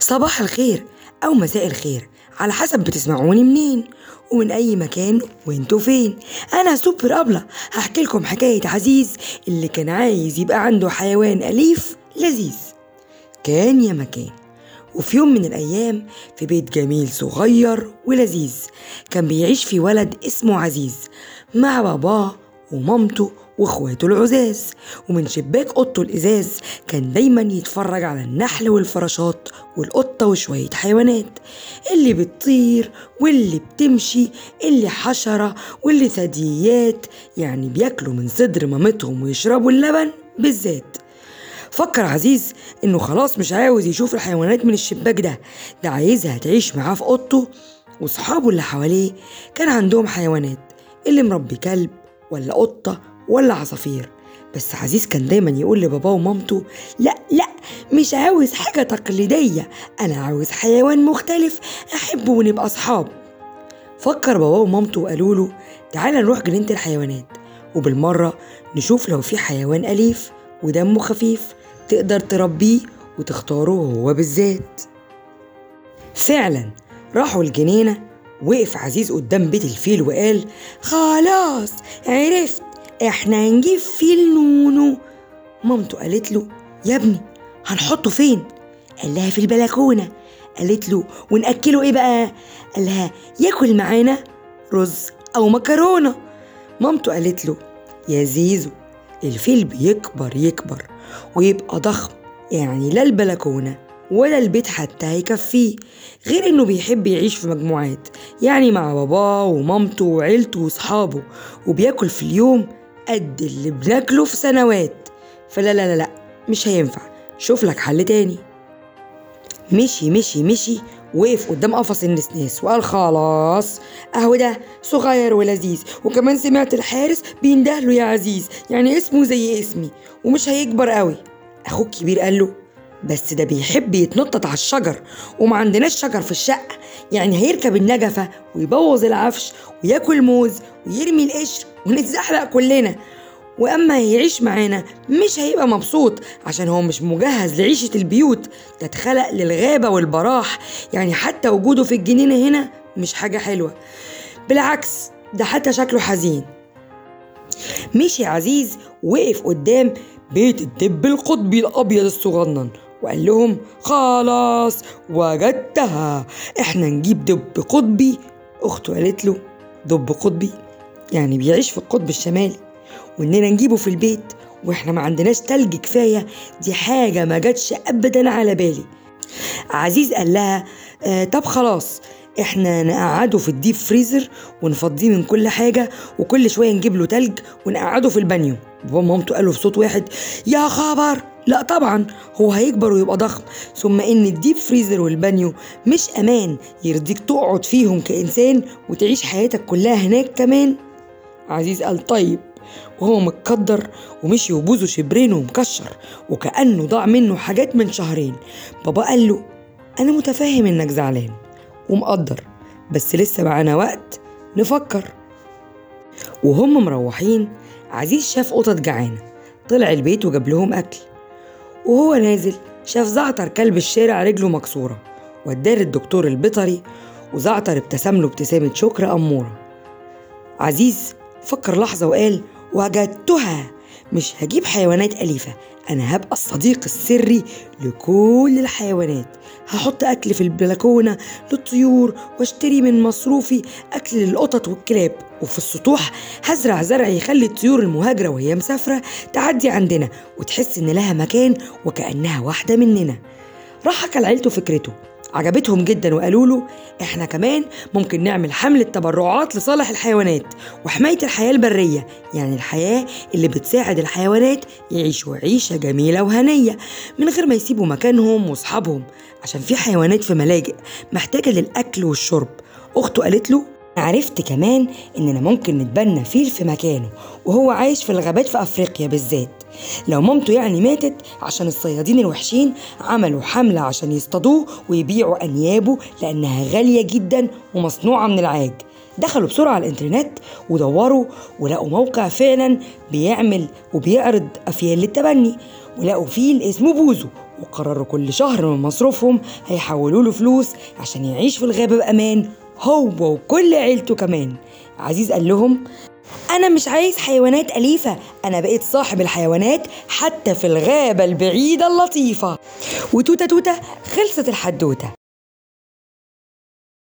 صباح الخير أو مساء الخير على حسب بتسمعوني منين ومن أي مكان وأنتوا فين. أنا سوبر أبلة هحكي لكم حكاية عزيز اللي كان عايز يبقى عنده حيوان أليف لذيذ. كان يا مكان وفي يوم من الأيام في بيت جميل صغير ولذيذ كان بيعيش فيه ولد اسمه عزيز مع باباه ومامته واخواته العزاز. ومن شباك اوضته الإزاز كان دايما يتفرج على النحل والفراشات والقطة وشوية حيوانات. اللي بتطير واللي بتمشي اللي حشرة واللي ثدييات يعني بياكلوا من صدر مامتهم ويشربوا اللبن بالذات فكر عزيز إنه خلاص مش عاوز يشوف الحيوانات من الشباك ده. ده عايزها تعيش معاه في اوضته وأصحابه اللي حواليه كان عندهم حيوانات اللي مربي كلب ولا قطة ولا عصافير. بس عزيز كان دايما يقول لباباه ومامته لا لا مش عاوز حاجة تقليدية أنا عاوز حيوان مختلف أحبه ونبقى أصحاب. فكر باباه ومامته وقالوا له تعالى نروح جنينة الحيوانات وبالمرة نشوف لو في حيوان أليف ودمه خفيف تقدر تربيه وتختاره هو بالذات. فعلا راحوا الجنينة وقف عزيز قدام بيت الفيل وقال خلاص عرفت إحنا هنجيب فيل نونو. مامته قالت له يا ابني هنحطه فين؟ قال لها في البلكونة. قالت له ونأكله إيه بقى؟ قال لها ياكل معانا رز أو مكرونة. مامته قالت له يا زيزو الفيل بيكبر يكبر ويبقى ضخم يعني لا البلكونة. ولا البيت حتى هيكفيه غير إنه بيحب يعيش في مجموعات يعني مع باباه ومامته وعيلته وصحابه وبياكل في اليوم قد اللي بناكله في سنوات. فلا لا لا لا مش هينفع. شوف لك حل تاني. مشي مشي مشي وقف قدام قفص النسناس وقال خلاص أهو ده صغير ولذيذ. وكمان سمعت الحارس بيندهله يا عزيز يعني اسمه زي اسمي ومش هيكبر قوي. اخوه الكبير قال له بس ده بيحب يتنطط على الشجر وما عندناش شجر في الشقة. يعني هيركب النجفة ويبوظ العفش وياكل موز ويرمي القشر ونتزحلق كلنا. وأما هيعيش معانا مش هيبقى مبسوط عشان هو مش مجهز لعيشة البيوت. ده اتخلق للغابة والبراح. يعني حتى وجوده في الجنينة هنا مش حاجة حلوة. بالعكس ده حتى شكله حزين. مشي عزيز وقف قدام بيت الدب القطبي الأبيض الصغنن. وقال لهم خلاص وجدتها. إحنا نجيب دب قطبي. أخته قالت له دب قطبي؟ يعني بيعيش في القطب الشمالي. وإننا نجيبه في البيت. وإحنا ما عندناش تلج كفاية. دي حاجة ما جاتش ابدا على بالي. عزيز قال لها آه طب خلاص إحنا نقعده في الديب فريزر ونفضيه من كل حاجة وكل شوية نجيب له تلج ونقعده في البانيو. بابا ومامته قالوا في صوت واحد يا خبر! لا طبعا هو هيكبر ويبقى ضخم ثم إن ال deep freezer والبانيو مش أمان يرضيك تقعد فيهم كإنسان وتعيش حياتك كلها هناك كمان. عزيز قال طيب وهو متكدر ومشي وبوزه شبرين ومكشر وكأنه ضاع منه حاجات من شهرين. بابا قال له أنا متفاهم إنك زعلان ومقدر بس لسه معانا وقت نفكر. وهم مروحين عزيز شاف قطط جعانة طلع البيت وجاب لهم أكل. وهو نازل شاف زعتر كلب الشارع رجله مكسورة وداه الدكتور البيطري وزعتر ابتسم له ابتسامة شكر أمورة. عزيز فكر لحظة وقال وجدتها! مش هجيب حيوانات أليفة أنا هبقى الصديق السري لكل الحيوانات. هحط أكل في البلكونة للطيور وأشتري من مصروفي أكل للقطط والكلاب. وفي السطوح هزرع زرع يخلي الطيور المهاجرة وهي مسافرة تعدي عندنا وتحس إن لها مكان وكأنها واحدة مننا. راح حكى لعيلته فكرته. عجبتهم جدا وقالوا له إحنا كمان ممكن نعمل حملة تبرعات لصالح الحيوانات وحماية الحياة البرية يعني الحياة اللي بتساعد الحيوانات يعيشوا عيشة جميلة وهنية من غير ما يسيبوا مكانهم وأصحابهم عشان في حيوانات في ملاجئ محتاجة للأكل والشرب. أخته قالت له عرفت كمان إننا ممكن نتبنى فيل في مكانه وهو عايش في الغابات في أفريقيا بالذات. لو مامته يعني ماتت عشان الصيادين الوحشين عملوا حملة عشان يصطادوه ويبيعوا أنيابه لأنها غالية جدا ومصنوعة من العاج. دخلوا بسرعة على الإنترنت ودوروا ولقوا موقع فعلا بيعمل وبيعرض أفيال للتبني ولقوا فيل اسمه بوزو وقرروا كل شهر من مصروفهم هيحولوا له فلوس عشان يعيش في الغابة بأمان هو وكل عيلته كمان. عزيز قال لهم أنا مش عايز حيوانات أليفة أنا بقيت صاحب الحيوانات حتى في الغابة البعيدة اللطيفة. وتوتة توتة خلصت الحدوتة.